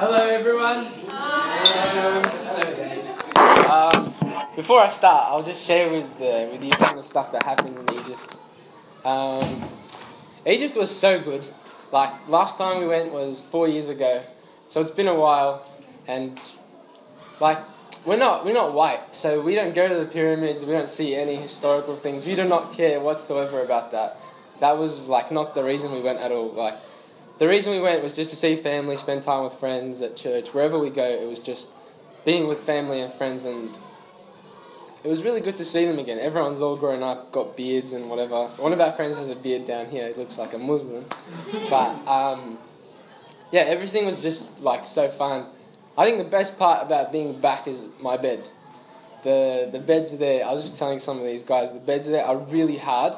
Hello, everyone. Um, hello. Um, before I start, I'll just share with uh, with you some of the stuff that happened in Egypt. Um, Egypt was so good. Like last time we went was four years ago, so it's been a while, and like we're not we're not white, so we don't go to the pyramids. We don't see any historical things. We do not care whatsoever about that. That was like not the reason we went at all. Like the reason we went was just to see family, spend time with friends at church. Wherever we go, it was just being with family and friends, and it was really good to see them again. Everyone's all grown up, got beards and whatever. One of our friends has a beard down here. He looks like a Muslim, but um, yeah, everything was just like so fun. I think the best part about being back is my bed. The the beds there. I was just telling some of these guys the beds there are really hard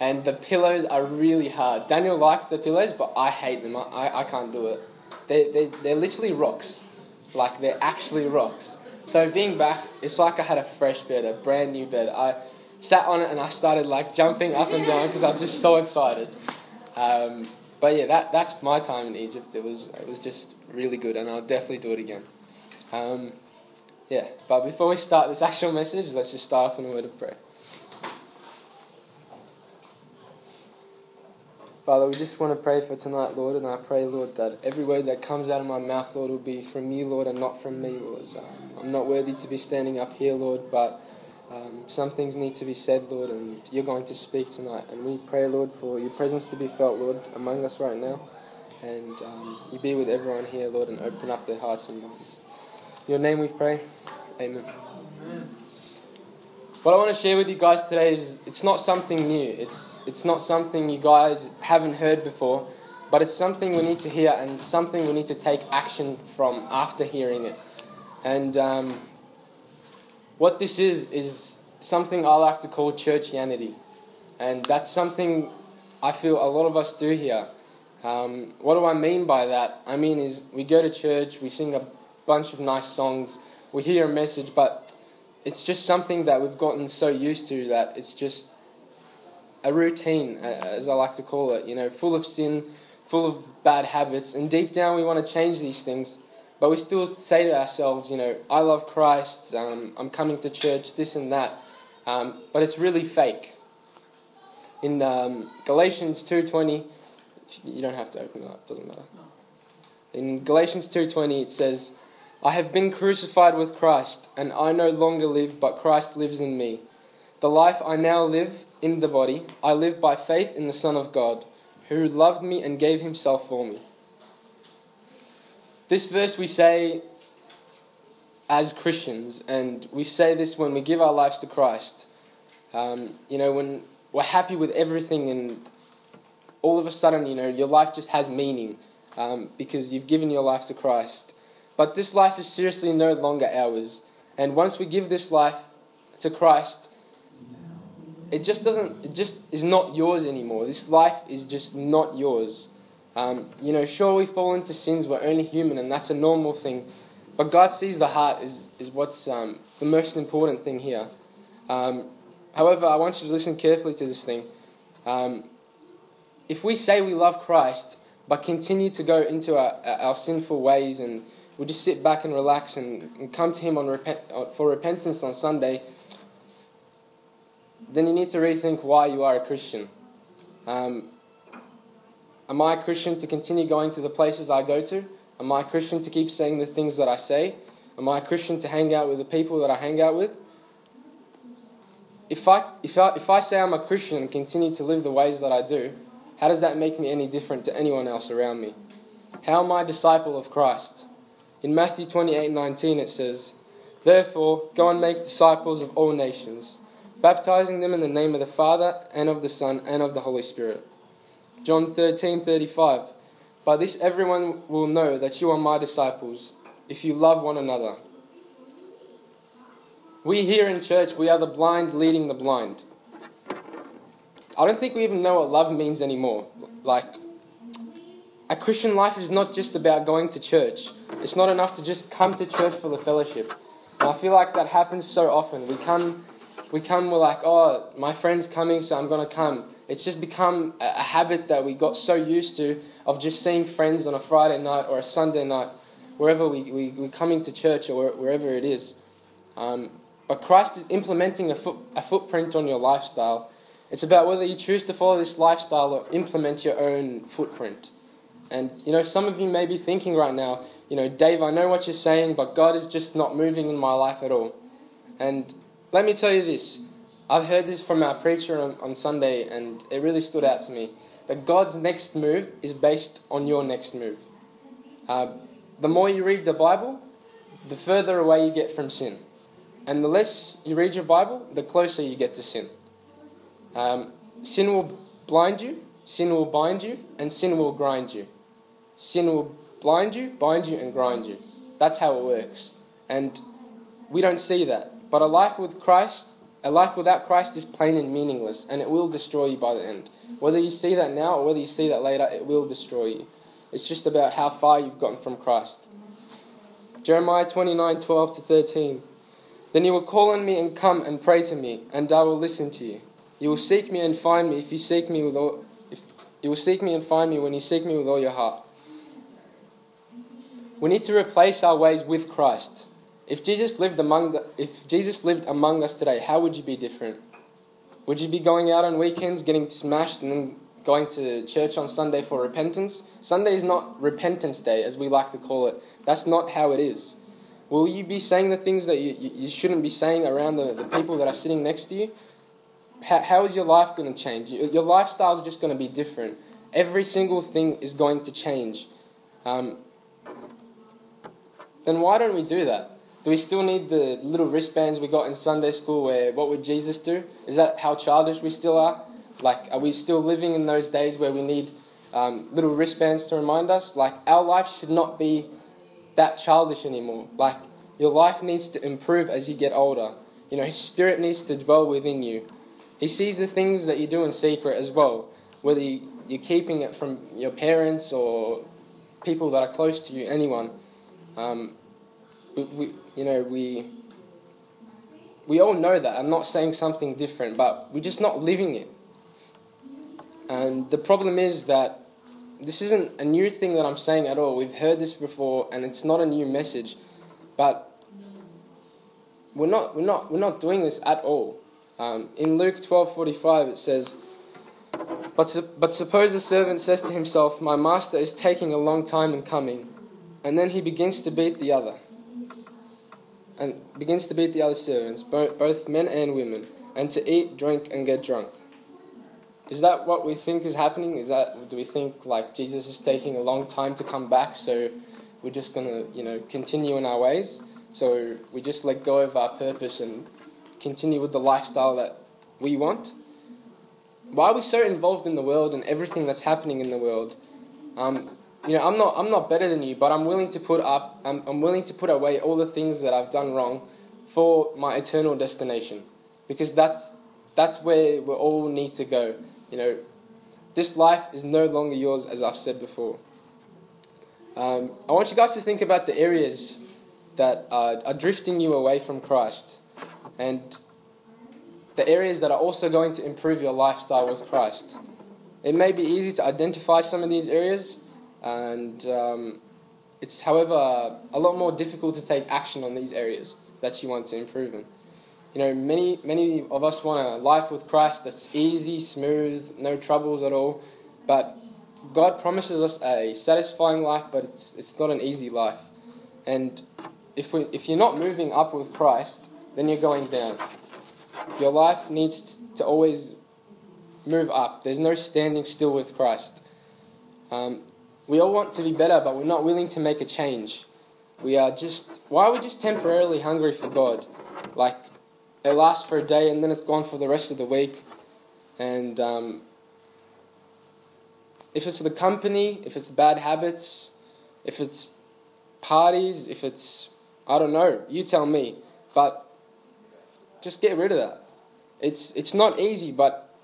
and the pillows are really hard. Daniel likes the pillows, but I hate them. I, I, can't do it. They, they, they're literally rocks. Like, they're actually rocks. So, being back, it's like I had a fresh bed, a brand new bed. I sat on it and I started, like, jumping up and down because I was just so excited. Um, but yeah, that, that's my time in Egypt. It was, it was just really good, and I'll definitely do it again. Um, yeah, but before we start this actual message, let's just start off in a word of prayer. Father, we just want to pray for tonight, Lord, and I pray, Lord, that every word that comes out of my mouth, Lord, will be from you, Lord, and not from me, Lord. Um, I'm not worthy to be standing up here, Lord, but um, some things need to be said, Lord, and you're going to speak tonight. And we pray, Lord, for your presence to be felt, Lord, among us right now. And um, you be with everyone here, Lord, and open up their hearts and minds. In your name we pray. Amen. Amen. What I want to share with you guys today is it's not something new. It's it's not something you guys haven't heard before, but it's something we need to hear and something we need to take action from after hearing it. And um, what this is is something I like to call churchianity, and that's something I feel a lot of us do here. Um, what do I mean by that? I mean is we go to church, we sing a bunch of nice songs, we hear a message, but it's just something that we've gotten so used to that it's just a routine, as I like to call it, you know, full of sin, full of bad habits, and deep down we want to change these things, but we still say to ourselves, you know, I love Christ, um, I'm coming to church, this and that, um, but it's really fake. In um, Galatians 2.20, you don't have to open it up, doesn't matter. In Galatians 2.20 it says, I have been crucified with Christ, and I no longer live, but Christ lives in me. The life I now live in the body, I live by faith in the Son of God, who loved me and gave himself for me. This verse we say as Christians, and we say this when we give our lives to Christ. Um, you know, when we're happy with everything, and all of a sudden, you know, your life just has meaning um, because you've given your life to Christ. But this life is seriously no longer ours. And once we give this life to Christ, it just doesn't, it just is not yours anymore. This life is just not yours. Um, you know, sure, we fall into sins, we're only human, and that's a normal thing. But God sees the heart is, is what's um, the most important thing here. Um, however, I want you to listen carefully to this thing. Um, if we say we love Christ, but continue to go into our, our sinful ways and we just sit back and relax and, and come to Him on repent, uh, for repentance on Sunday, then you need to rethink why you are a Christian. Um, am I a Christian to continue going to the places I go to? Am I a Christian to keep saying the things that I say? Am I a Christian to hang out with the people that I hang out with? If I, if I, if I say I'm a Christian and continue to live the ways that I do, how does that make me any different to anyone else around me? How am I a disciple of Christ? In Matthew 28 19, it says, Therefore, go and make disciples of all nations, baptizing them in the name of the Father, and of the Son, and of the Holy Spirit. John 13 35, By this everyone will know that you are my disciples, if you love one another. We here in church, we are the blind leading the blind. I don't think we even know what love means anymore. Like, a Christian life is not just about going to church. It's not enough to just come to church for the fellowship. And I feel like that happens so often. We come, we come, we're like, oh, my friend's coming, so I'm going to come. It's just become a, a habit that we got so used to of just seeing friends on a Friday night or a Sunday night. wherever we, we, we're coming to church or wherever it is. Um, but Christ is implementing a, foot, a footprint on your lifestyle. It's about whether you choose to follow this lifestyle or implement your own footprint. And, you know, some of you may be thinking right now, you know, Dave, I know what you're saying, but God is just not moving in my life at all. And let me tell you this I've heard this from our preacher on, on Sunday, and it really stood out to me that God's next move is based on your next move. Uh, the more you read the Bible, the further away you get from sin. And the less you read your Bible, the closer you get to sin. Um, sin will blind you, sin will bind you, and sin will grind you. Sin will blind you, bind you, and grind you. That's how it works. And we don't see that. But a life with Christ, a life without Christ is plain and meaningless, and it will destroy you by the end. Whether you see that now or whether you see that later, it will destroy you. It's just about how far you've gotten from Christ. Jeremiah 29 12 to 13. Then you will call on me and come and pray to me, and I will listen to you. You will seek me and find me if you seek me with all. If you will seek me and find me when you seek me with all your heart. We need to replace our ways with Christ. If Jesus lived among the, if Jesus lived among us today, how would you be different? Would you be going out on weekends, getting smashed, and then going to church on Sunday for repentance? Sunday is not repentance day, as we like to call it. That's not how it is. Will you be saying the things that you, you shouldn't be saying around the, the people that are sitting next to you? How, how is your life going to change? Your, your lifestyle is just going to be different. Every single thing is going to change. Um, then why don't we do that? Do we still need the little wristbands we got in Sunday school where what would Jesus do? Is that how childish we still are? Like, are we still living in those days where we need um, little wristbands to remind us? Like, our life should not be that childish anymore. Like, your life needs to improve as you get older. You know, His Spirit needs to dwell within you. He sees the things that you do in secret as well, whether you're keeping it from your parents or people that are close to you, anyone. Um, we, you know, we we all know that. I'm not saying something different, but we're just not living it. And the problem is that this isn't a new thing that I'm saying at all. We've heard this before, and it's not a new message, but we're not we're not we're not doing this at all. Um, in Luke twelve forty five, it says. But, su- but suppose a servant says to himself, My master is taking a long time in coming, and then he begins to beat the other and begins to beat the other servants, both men and women, and to eat, drink, and get drunk. Is that what we think is happening? Is that do we think like Jesus is taking a long time to come back, so we're just gonna you know continue in our ways? So we just let go of our purpose and continue with the lifestyle that we want. Why are we so involved in the world and everything that's happening in the world? Um, you know, I'm not, I'm not better than you, but I'm willing to put up, I'm, I'm willing to put away all the things that I've done wrong for my eternal destination. Because that's, that's where we all need to go. You know, this life is no longer yours, as I've said before. Um, I want you guys to think about the areas that are, are drifting you away from Christ and the areas that are also going to improve your lifestyle with Christ. It may be easy to identify some of these areas, and um, it's, however, a lot more difficult to take action on these areas that you want to improve in. You know, many many of us want a life with Christ that's easy, smooth, no troubles at all, but God promises us a satisfying life, but it's it's not an easy life. And if we if you're not moving up with Christ, then you're going down. Your life needs to always move up. There's no standing still with Christ. Um, we all want to be better, but we're not willing to make a change. We are just, why are we just temporarily hungry for God? Like, it lasts for a day and then it's gone for the rest of the week. And um, if it's the company, if it's bad habits, if it's parties, if it's, I don't know, you tell me. But just get rid of that. It's, it's not easy, but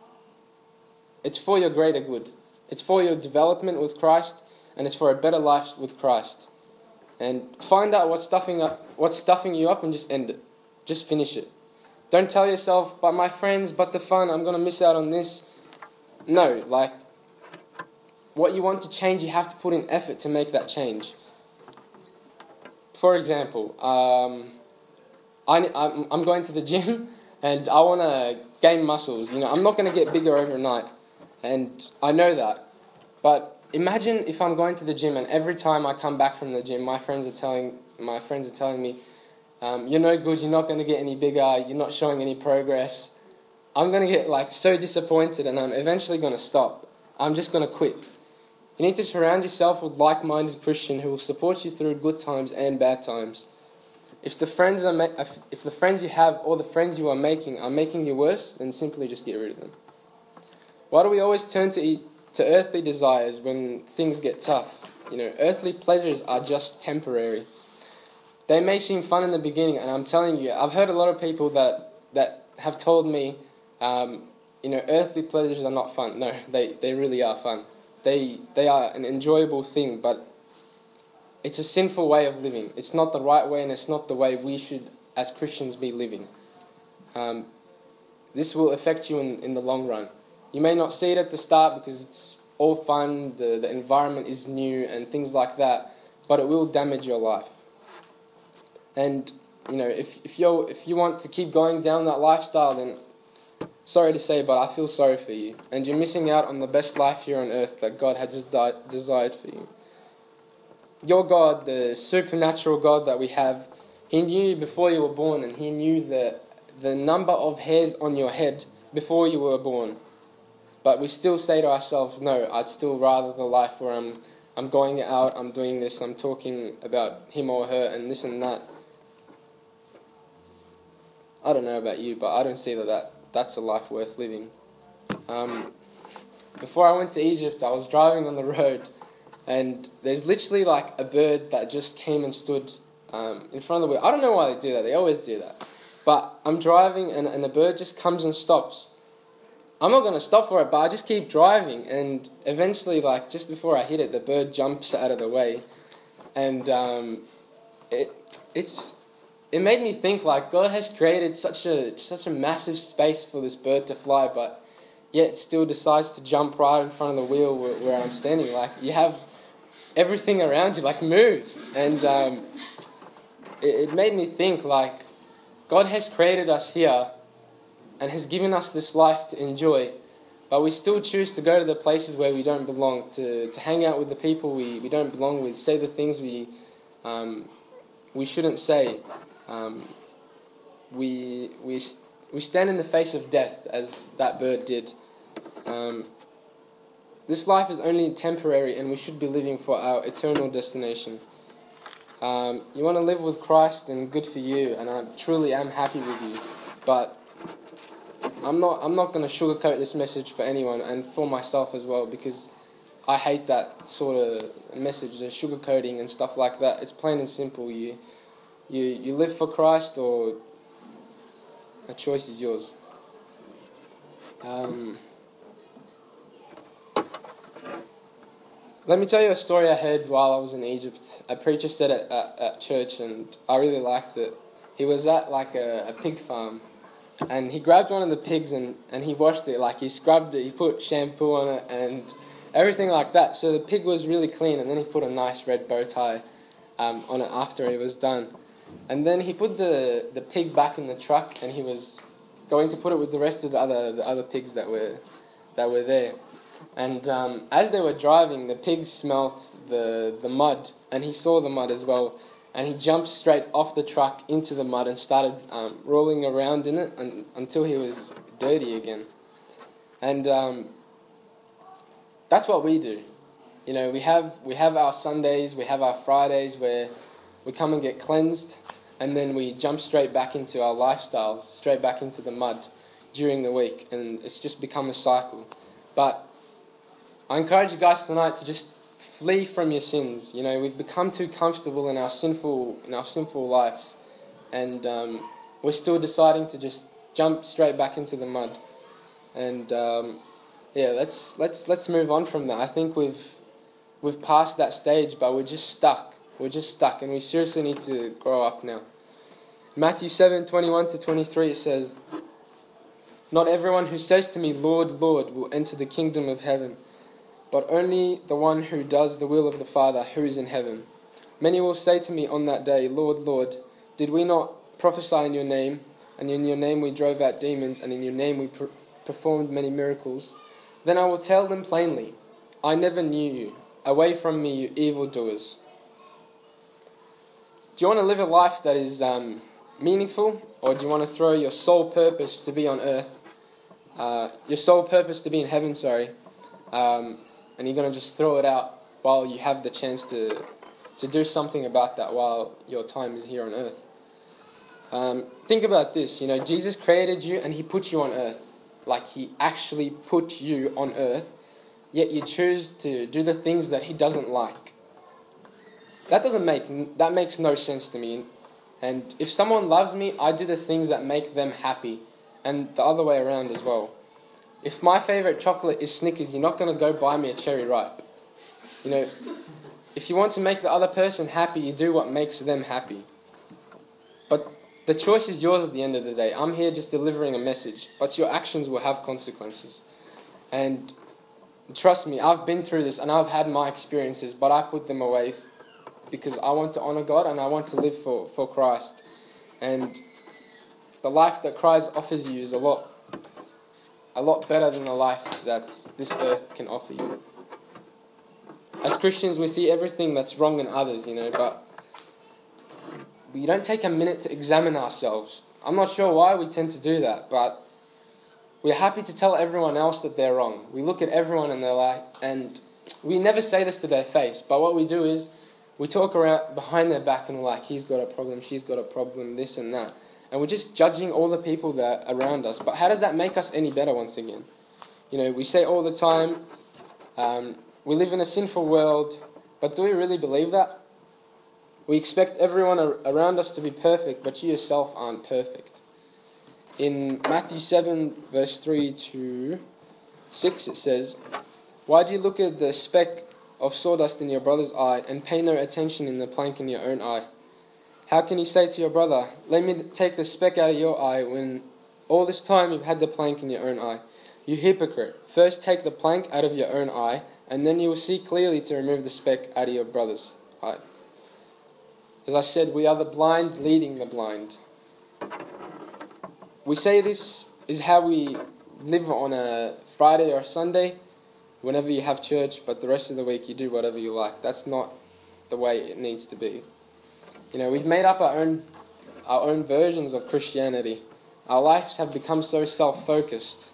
it's for your greater good. It's for your development with Christ and it's for a better life with Christ. And find out what's stuffing up, what's stuffing you up, and just end it. Just finish it. Don't tell yourself, "But my friends, but the fun, I'm gonna miss out on this." No, like what you want to change, you have to put in effort to make that change. for example, um, I, I'm, I'm going to the gym and I want to gain muscles. You know, I'm not going to get bigger overnight, and I know that. But imagine if I'm going to the gym and every time I come back from the gym, my friends are telling my friends are telling me, um, "You're no good. You're not going to get any bigger. You're not showing any progress." I'm going to get like so disappointed, and I'm eventually going to stop. I'm just going to quit. You need to surround yourself with like-minded Christians who will support you through good times and bad times. If the friends are ma- if the friends you have or the friends you are making are making you worse, then simply just get rid of them. Why do we always turn to eat, to earthly desires when things get tough? You know, earthly pleasures are just temporary. They may seem fun in the beginning, and I'm telling you, I've heard a lot of people that that have told me, um, you know, earthly pleasures are not fun. No, they, they really are fun they they are an enjoyable thing, but it's a sinful way of living. It's not the right way, and it's not the way we should, as Christians, be living. Um, this will affect you in, in the long run. You may not see it at the start because it's all fun, the, the environment is new, and things like that, but it will damage your life. And you know, if if you if you want to keep going down that lifestyle, then sorry to say, but I feel sorry for you, and you're missing out on the best life here on earth that God had just di- desired for you. Your God, the supernatural God that we have, He knew you before you were born, and He knew the, the number of hairs on your head before you were born. But we still say to ourselves, no, I'd still rather the life where I'm, I'm going out, I'm doing this, I'm talking about him or her, and this and that. I don't know about you, but I don't see that, that that's a life worth living. Um, before I went to Egypt, I was driving on the road, and there's literally like a bird that just came and stood um, in front of the wheel. I don't know why they do that, they always do that. But I'm driving, and, and the bird just comes and stops. I'm not going to stop for it, but I just keep driving, and eventually, like just before I hit it, the bird jumps out of the way, and um, it it's it made me think like God has created such a such a massive space for this bird to fly, but yet it still decides to jump right in front of the wheel where, where I'm standing. Like you have everything around you, like move, and um, it, it made me think like God has created us here and has given us this life to enjoy, but we still choose to go to the places where we don't belong, to, to hang out with the people we, we don't belong with, say the things we, um, we shouldn't say. Um, we, we, we stand in the face of death as that bird did. Um, this life is only temporary and we should be living for our eternal destination. Um, you want to live with Christ and good for you, and I truly am happy with you. But I'm not, I'm not going to sugarcoat this message for anyone and for myself as well because I hate that sort of message, the sugarcoating and stuff like that. It's plain and simple. You, you, you live for Christ or a choice is yours. Um, let me tell you a story I heard while I was in Egypt. A preacher said it at, at church, and I really liked it. He was at like a, a pig farm, and he grabbed one of the pigs and, and he washed it. Like he scrubbed it, he put shampoo on it, and everything like that. So the pig was really clean, and then he put a nice red bow tie um, on it after it was done. And then he put the, the pig back in the truck and he was going to put it with the rest of the other, the other pigs that were, that were there. And um, as they were driving, the pig smelt the, the mud and he saw the mud as well. And he jumped straight off the truck into the mud and started um, rolling around in it un- until he was dirty again. And um, that's what we do. You know, we have, we have our Sundays, we have our Fridays where we come and get cleansed, and then we jump straight back into our lifestyles, straight back into the mud during the week, and it's just become a cycle. But I encourage you guys tonight to just flee from your sins. You know, we've become too comfortable in our sinful in our sinful lives, and um, we're still deciding to just jump straight back into the mud. And um, yeah, let's let's let's move on from that. I think we've we've passed that stage, but we're just stuck we're just stuck, and we seriously need to grow up now. Matthew 7 21 to 23, it says, Not everyone who says to me, Lord, Lord, will enter the kingdom of heaven, but only the one who does the will of the Father who is in heaven. Many will say to me on that day, Lord, Lord, did we not prophesy in your name, and in your name we drove out demons, and in your name we per- performed many miracles? Then I will tell them plainly, I never knew you. Away from me, you evildoers. Do you want to live a life that is um, meaningful, or do you want to throw your sole purpose to be on earth, uh, your sole purpose to be in heaven, sorry, um, and you're going to just throw it out while you have the chance to, to do something about that while your time is here on earth? Um, think about this. You know, Jesus created you and He put you on earth. Like He actually put you on earth, yet you choose to do the things that He doesn't like. That doesn't make that makes no sense to me. And if someone loves me, I do the things that make them happy, and the other way around as well. If my favorite chocolate is Snickers, you're not going to go buy me a cherry ripe. You know, if you want to make the other person happy, you do what makes them happy. But the choice is yours at the end of the day. I'm here just delivering a message, but your actions will have consequences. And trust me, I've been through this and I've had my experiences, but I put them away because I want to honor God and I want to live for, for Christ. And the life that Christ offers you is a lot a lot better than the life that this earth can offer you. As Christians, we see everything that's wrong in others, you know, but we don't take a minute to examine ourselves. I'm not sure why we tend to do that, but we're happy to tell everyone else that they're wrong. We look at everyone and they're like, and we never say this to their face, but what we do is we talk around behind their back and we're like, he's got a problem, she's got a problem, this and that. And we're just judging all the people that around us. But how does that make us any better once again? You know, we say all the time, um, we live in a sinful world, but do we really believe that? We expect everyone around us to be perfect, but you yourself aren't perfect. In Matthew 7, verse 3 to 6, it says, Why do you look at the speck of sawdust in your brother's eye and pay no attention in the plank in your own eye? How can you say to your brother, Let me take the speck out of your eye when all this time you've had the plank in your own eye? You hypocrite! First take the plank out of your own eye, and then you will see clearly to remove the speck out of your brother's eye. As I said, we are the blind leading the blind. We say this is how we live on a Friday or a Sunday, whenever you have church, but the rest of the week you do whatever you like. That's not the way it needs to be. You know, we've made up our own our own versions of Christianity. Our lives have become so self-focused.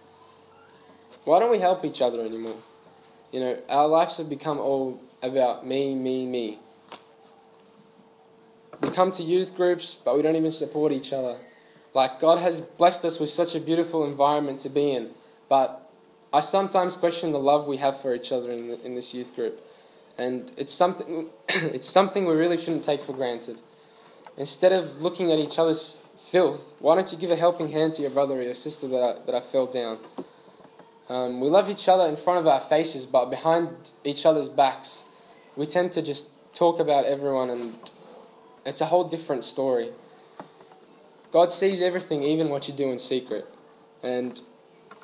Why don't we help each other anymore? You know, our lives have become all about me, me, me. We come to youth groups, but we don't even support each other. Like, God has blessed us with such a beautiful environment to be in, but I sometimes question the love we have for each other in, the, in this youth group, and it's something it's something we really shouldn't take for granted. Instead of looking at each other's filth, why don't you give a helping hand to your brother or your sister that I, that I fell down? Um, we love each other in front of our faces, but behind each other's backs, we tend to just talk about everyone, and it's a whole different story. God sees everything, even what you do in secret, and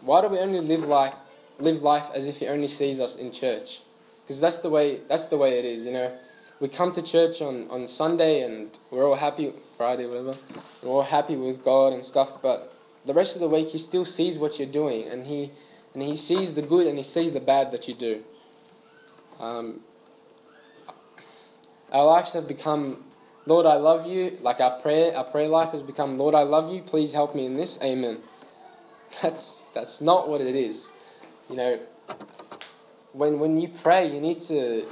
why do we only live like live life as if He only sees us in church? Because that's the way that's the way it is. You know, we come to church on, on Sunday and we're all happy Friday, whatever. We're all happy with God and stuff, but the rest of the week He still sees what you're doing, and He and He sees the good and He sees the bad that you do. Um, our lives have become Lord, I love you. Like our prayer, our prayer life has become, Lord, I love you. Please help me in this. Amen. That's that's not what it is. You know, when when you pray, you need to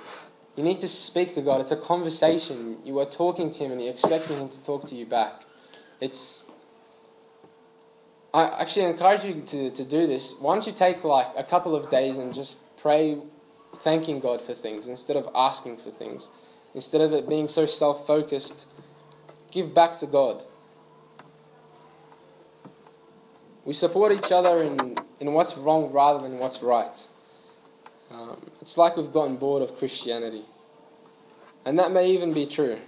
you need to speak to God. It's a conversation. You are talking to Him, and you're expecting Him to talk to you back. It's I actually encourage you to, to do this. Why don't you take like a couple of days and just pray thanking God for things instead of asking for things. Instead of it being so self focused, give back to God. We support each other in, in what's wrong rather than what's right. Um, it's like we've gotten bored of Christianity. And that may even be true.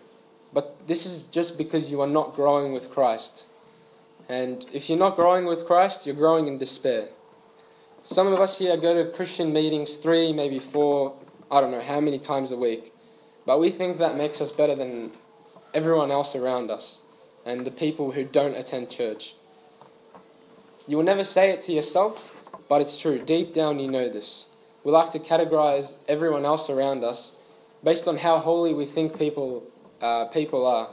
But this is just because you are not growing with Christ. And if you're not growing with Christ, you're growing in despair. Some of us here go to Christian meetings three, maybe four, I don't know how many times a week. but we think that makes us better than everyone else around us and the people who don't attend church. You will never say it to yourself, but it's true. Deep down, you know this. We like to categorize everyone else around us based on how holy we think people, uh, people are.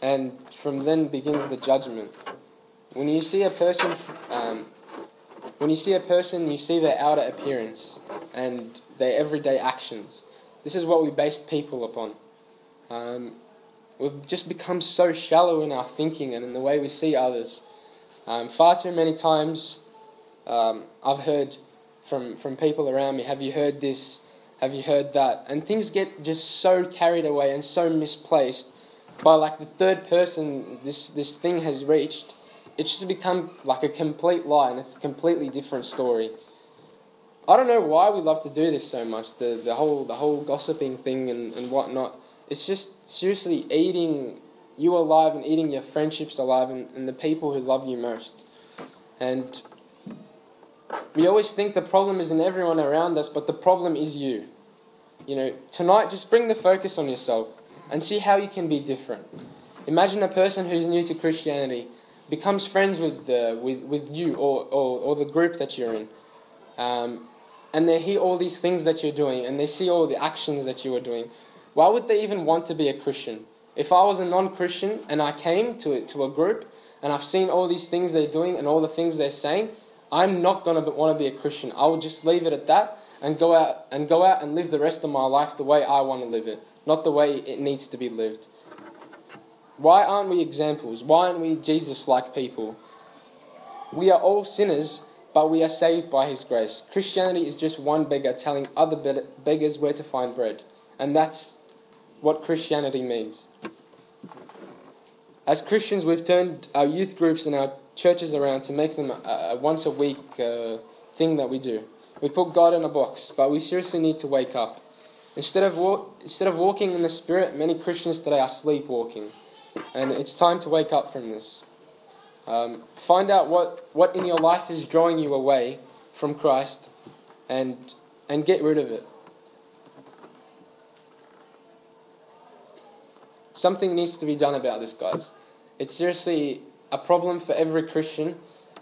And from then begins the judgment. When you see a person, um, when you see a person, you see their outer appearance and their everyday actions. This is what we base people upon. Um, we've just become so shallow in our thinking and in the way we see others. Um, far too many times, um, I've heard from from people around me, "Have you heard this? Have you heard that?" And things get just so carried away and so misplaced by like the third person this this thing has reached. It's just become like a complete lie, and it's a completely different story. I don't know why we love to do this so much. The the whole the whole gossiping thing and, and whatnot. It's just seriously eating you alive and eating your friendships alive and, and the people who love you most. And we always think the problem is in everyone around us, but the problem is you. You know, tonight just bring the focus on yourself and see how you can be different. Imagine a person who's new to Christianity becomes friends with, uh, with, with you or, or, or the group that you're in. Um, and they hear all these things that you're doing and they see all the actions that you are doing. Why would they even want to be a Christian? If I was a non Christian and I came to, to a group and I've seen all these things they're doing and all the things they're saying, I'm not going to want to be a Christian. I will just leave it at that and go out and go out and live the rest of my life the way I want to live it, not the way it needs to be lived. Why aren't we examples? Why aren't we Jesus like people? We are all sinners, but we are saved by His grace. Christianity is just one beggar telling other beggars where to find bread. And that's what Christianity means. As Christians, we've turned our youth groups and our churches around to make them a, a once a week uh, thing that we do. We put God in a box, but we seriously need to wake up. Instead of, instead of walking in the Spirit, many Christians today are sleepwalking. And it's time to wake up from this. Um, find out what, what in your life is drawing you away from Christ and, and get rid of it. Something needs to be done about this, guys. It's seriously a problem for every Christian,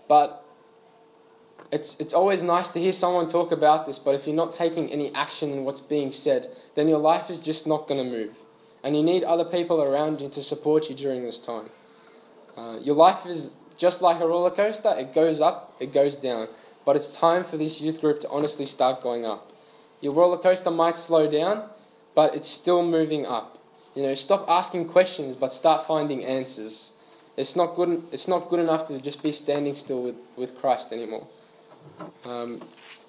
but it's, it's always nice to hear someone talk about this, but if you're not taking any action in what's being said, then your life is just not going to move. And you need other people around you to support you during this time. Uh, your life is just like a roller coaster, it goes up, it goes down. But it's time for this youth group to honestly start going up. Your roller coaster might slow down, but it's still moving up. You know, stop asking questions, but start finding answers. It's not good. It's not good enough to just be standing still with, with Christ anymore. Um,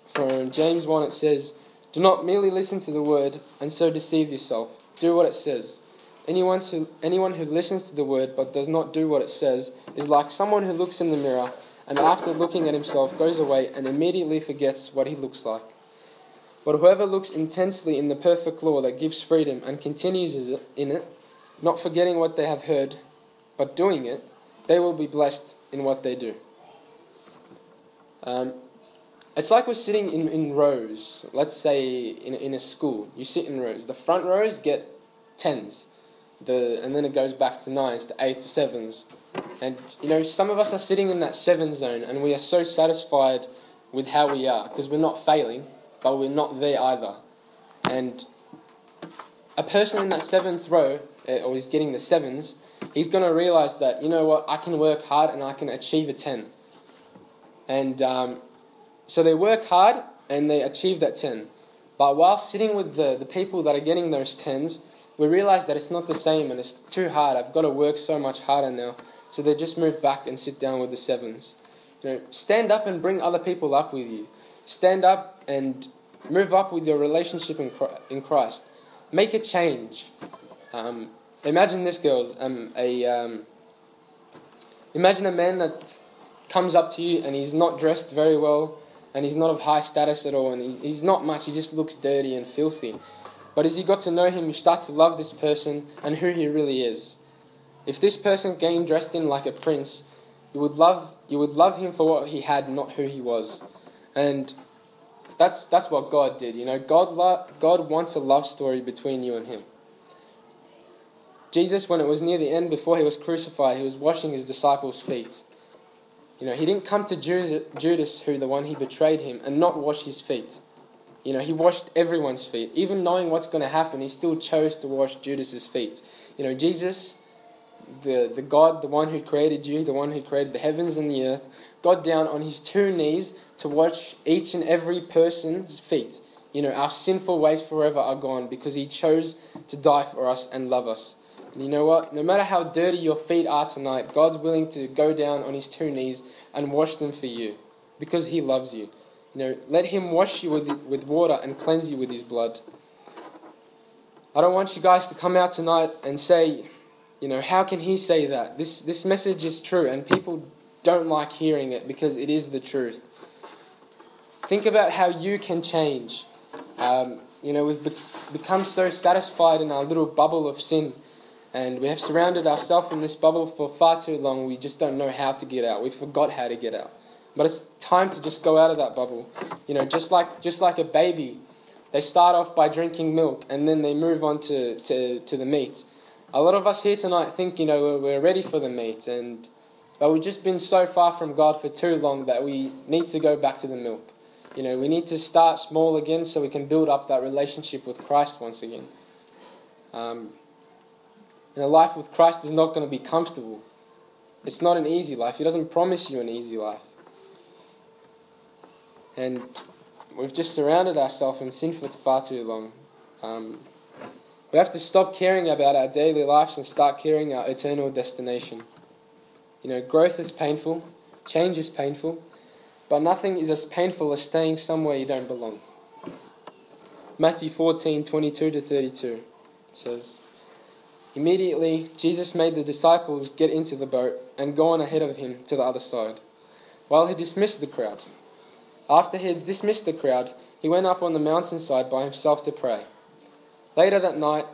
from James one, it says, "Do not merely listen to the word and so deceive yourself. Do what it says. Anyone who anyone who listens to the word but does not do what it says is like someone who looks in the mirror and after looking at himself goes away and immediately forgets what he looks like." But whoever looks intensely in the perfect law that gives freedom and continues in it, not forgetting what they have heard, but doing it, they will be blessed in what they do. Um, it's like we're sitting in, in rows. Let's say in, in a school, you sit in rows. The front rows get tens, the, and then it goes back to nines, to eight, to sevens. And, you know, some of us are sitting in that seven zone, and we are so satisfied with how we are because we're not failing but we're not there either. And a person in that seventh row, eh, or is getting the sevens, he's going to realize that, you know what, I can work hard and I can achieve a 10. And um, so they work hard and they achieve that 10. But while sitting with the, the people that are getting those 10s, we realize that it's not the same and it's too hard. I've got to work so much harder now. So they just move back and sit down with the sevens. You know, stand up and bring other people up with you. Stand up and move up with your relationship in Christ. Make a change. Um, imagine this, girls. Um, a um, imagine a man that comes up to you and he's not dressed very well and he's not of high status at all and he, he's not much. He just looks dirty and filthy. But as you got to know him, you start to love this person and who he really is. If this person came dressed in like a prince, you would love you would love him for what he had, not who he was. And that's, that's what God did. You know, God, lo- God wants a love story between you and Him. Jesus, when it was near the end, before he was crucified, he was washing his disciples' feet. You know, he didn't come to Judas, who the one he betrayed him, and not wash his feet. You know, he washed everyone's feet. Even knowing what's going to happen, he still chose to wash Judas's feet. You know, Jesus, the, the God, the one who created you, the one who created the heavens and the earth, got down on his two knees to wash each and every person's feet. You know, our sinful ways forever are gone because he chose to die for us and love us. You know what? No matter how dirty your feet are tonight, God's willing to go down on his two knees and wash them for you because he loves you. You know, let him wash you with, with water and cleanse you with his blood. I don't want you guys to come out tonight and say, you know, how can he say that? This, this message is true, and people don't like hearing it because it is the truth. Think about how you can change. Um, you know, we've be- become so satisfied in our little bubble of sin, and we have surrounded ourselves in this bubble for far too long. We just don't know how to get out. We forgot how to get out. But it's time to just go out of that bubble. You know, just like just like a baby, they start off by drinking milk and then they move on to, to, to the meat. A lot of us here tonight think, you know, we're we're ready for the meat, and but we've just been so far from God for too long that we need to go back to the milk. You know, we need to start small again so we can build up that relationship with Christ once again. Um, and a life with Christ is not going to be comfortable. It's not an easy life. He doesn't promise you an easy life. And we've just surrounded ourselves in sin for far too long. Um, we have to stop caring about our daily lives and start caring our eternal destination. You know, growth is painful, change is painful, but nothing is as painful as staying somewhere you don't belong. Matthew 14 22 to 32 says, Immediately, Jesus made the disciples get into the boat and go on ahead of him to the other side, while he dismissed the crowd. After he had dismissed the crowd, he went up on the mountainside by himself to pray. Later that night,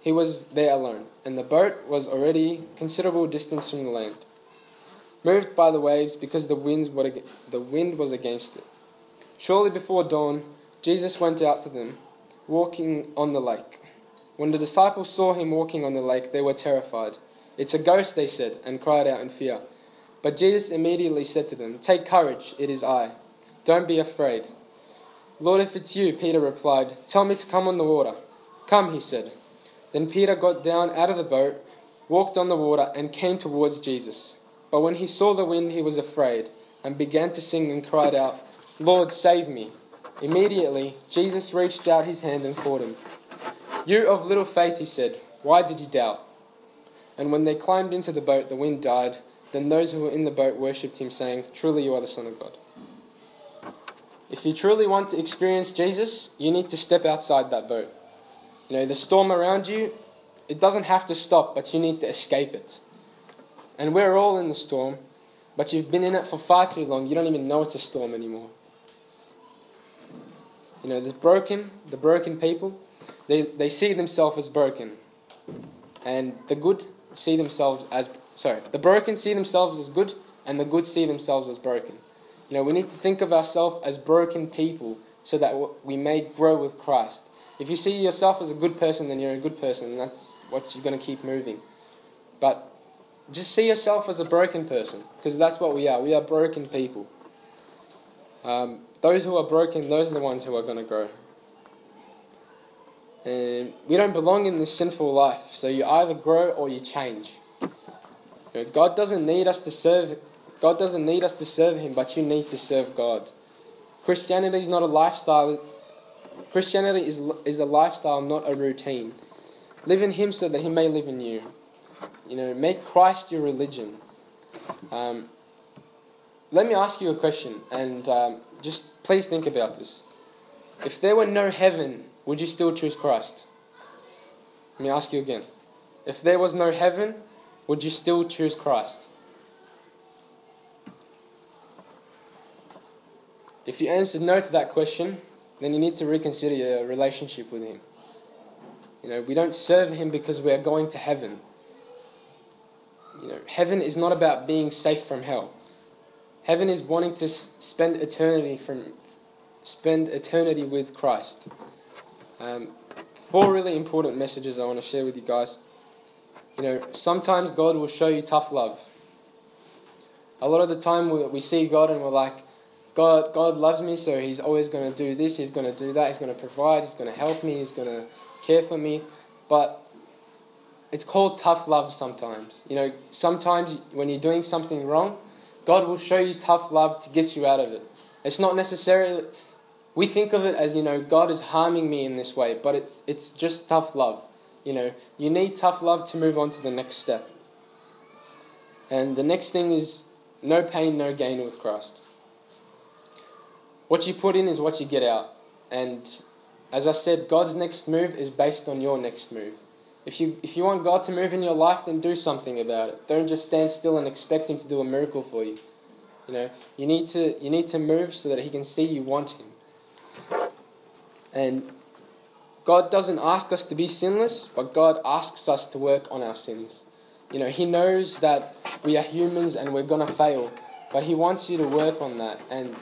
he was there alone, and the boat was already considerable distance from the land, moved by the waves because the, winds were, the wind was against it. Shortly before dawn, Jesus went out to them, walking on the lake. When the disciples saw him walking on the lake, they were terrified. It's a ghost, they said, and cried out in fear. But Jesus immediately said to them, Take courage, it is I. Don't be afraid. Lord, if it's you, Peter replied, tell me to come on the water. Come, he said. Then Peter got down out of the boat, walked on the water, and came towards Jesus. But when he saw the wind, he was afraid, and began to sing and cried out, Lord, save me. Immediately, Jesus reached out his hand and caught him. You of little faith, he said, why did you doubt? And when they climbed into the boat, the wind died. Then those who were in the boat worshipped him, saying, Truly you are the Son of God. If you truly want to experience Jesus, you need to step outside that boat. You know, the storm around you, it doesn't have to stop, but you need to escape it. And we're all in the storm, but you've been in it for far too long, you don't even know it's a storm anymore. You know, the broken, the broken people, they, they see themselves as broken. And the good see themselves as, sorry, the broken see themselves as good, and the good see themselves as broken. You know, we need to think of ourselves as broken people so that we may grow with Christ. If you see yourself as a good person, then you're a good person, and that's what you're going to keep moving. But just see yourself as a broken person, because that's what we are. We are broken people. Um, those who are broken, those are the ones who are going to grow. We don't belong in this sinful life, so you either grow or you change. God doesn't need us to serve God doesn't need us to serve Him, but you need to serve God. Christianity is not a lifestyle. Christianity is, is a lifestyle, not a routine. Live in Him so that He may live in you. You know, make Christ your religion. Um, let me ask you a question, and um, just please think about this. If there were no heaven, would you still choose Christ? Let me ask you again. If there was no heaven, would you still choose Christ? If you answered no to that question, then you need to reconsider your relationship with Him. You know, we don't serve Him because we are going to heaven. You know, heaven is not about being safe from hell. Heaven is wanting to spend eternity from spend eternity with Christ. Um, four really important messages I want to share with you guys. You know, sometimes God will show you tough love. A lot of the time we, we see God and we're like, God, God loves me, so He's always going to do this, He's going to do that, He's going to provide, He's going to help me, He's going to care for me. But it's called tough love sometimes. You know, sometimes when you're doing something wrong, God will show you tough love to get you out of it. It's not necessarily, we think of it as, you know, God is harming me in this way, but it's, it's just tough love. You know, you need tough love to move on to the next step. And the next thing is no pain, no gain with Christ. What you put in is what you get out. And as I said, God's next move is based on your next move. If you, if you want God to move in your life, then do something about it. Don't just stand still and expect Him to do a miracle for you. You know, you need to, you need to move so that He can see you want Him. And God doesn't ask us to be sinless, but God asks us to work on our sins. You know, He knows that we are humans and we're going to fail, but He wants you to work on that. And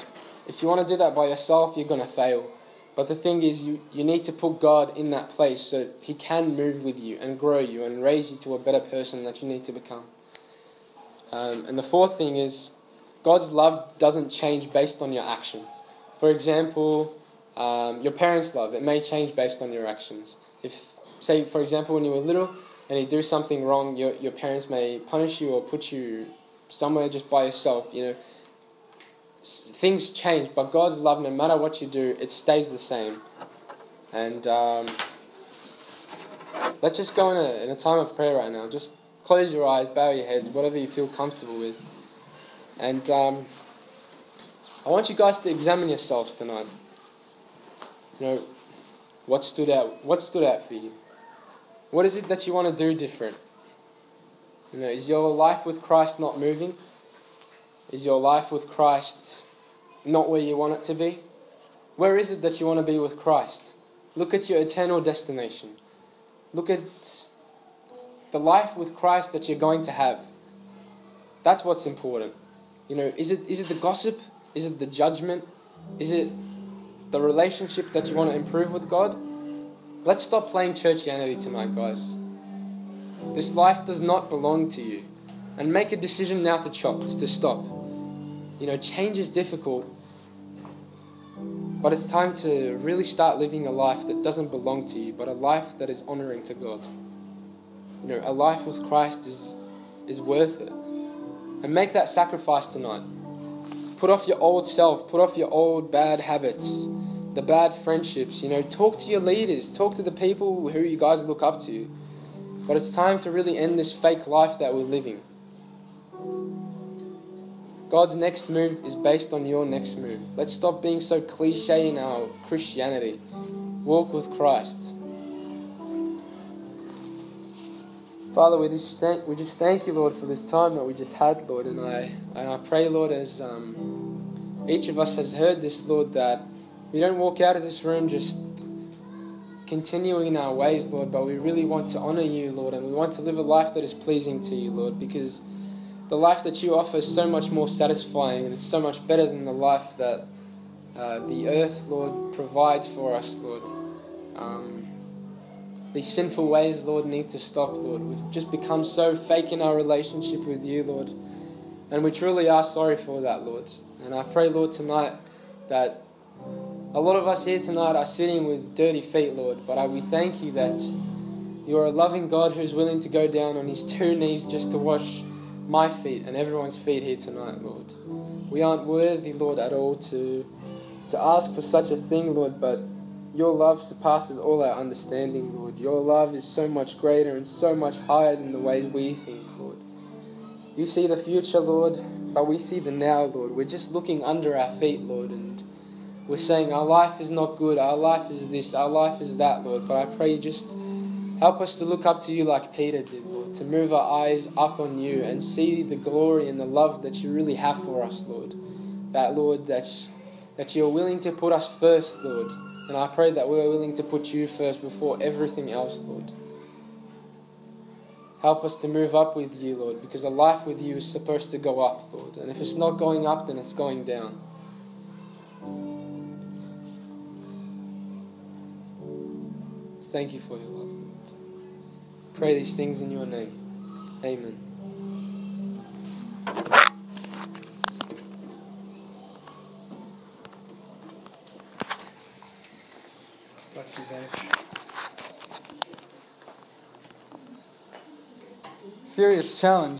if you want to do that by yourself, you're going to fail. But the thing is, you, you need to put God in that place so He can move with you and grow you and raise you to a better person that you need to become. Um, and the fourth thing is, God's love doesn't change based on your actions. For example, um, your parents' love, it may change based on your actions. If, say, for example, when you were little and you do something wrong, your, your parents may punish you or put you somewhere just by yourself, you know things change, but God's love, no matter what you do, it stays the same. And um, let's just go in a, in a time of prayer right now. Just close your eyes, bow your heads, whatever you feel comfortable with. And um, I want you guys to examine yourselves tonight. You know, what stood out? What stood out for you? What is it that you want to do different? You know, is your life with Christ not moving? Is your life with Christ not where you want it to be? Where is it that you want to be with Christ? Look at your eternal destination. Look at the life with Christ that you're going to have. That's what's important. You know, is it is it the gossip? Is it the judgment? Is it the relationship that you want to improve with God? Let's stop playing churchianity tonight, guys. This life does not belong to you. And make a decision now to chop, to stop. You know, change is difficult, but it's time to really start living a life that doesn't belong to you, but a life that is honoring to God. You know, a life with Christ is, is worth it. And make that sacrifice tonight. Put off your old self, put off your old bad habits, the bad friendships. You know, talk to your leaders, talk to the people who you guys look up to. But it's time to really end this fake life that we're living. God's next move is based on your next move. Let's stop being so cliche in our Christianity. Walk with Christ. Father, we just thank we just thank you, Lord, for this time that we just had, Lord, and I and I pray, Lord, as um, each of us has heard this, Lord, that we don't walk out of this room just continuing in our ways, Lord, but we really want to honor you, Lord, and we want to live a life that is pleasing to you, Lord, because the life that you offer is so much more satisfying and it's so much better than the life that uh, the earth, Lord, provides for us, Lord. Um, these sinful ways, Lord, need to stop, Lord. We've just become so fake in our relationship with you, Lord. And we truly are sorry for that, Lord. And I pray, Lord, tonight that a lot of us here tonight are sitting with dirty feet, Lord. But I, we thank you that you are a loving God who's willing to go down on his two knees just to wash my feet and everyone's feet here tonight, Lord. We aren't worthy, Lord, at all to, to ask for such a thing, Lord, but your love surpasses all our understanding, Lord. Your love is so much greater and so much higher than the ways we think, Lord. You see the future, Lord, but we see the now, Lord. We're just looking under our feet, Lord, and we're saying our life is not good, our life is this, our life is that, Lord. But I pray you just help us to look up to you like Peter did, Lord to move our eyes up on you and see the glory and the love that you really have for us, Lord. That, Lord, that, that you're willing to put us first, Lord. And I pray that we're willing to put you first before everything else, Lord. Help us to move up with you, Lord, because a life with you is supposed to go up, Lord. And if it's not going up, then it's going down. Thank you for your love Lord. pray these things in your name. Amen. Serious challenge.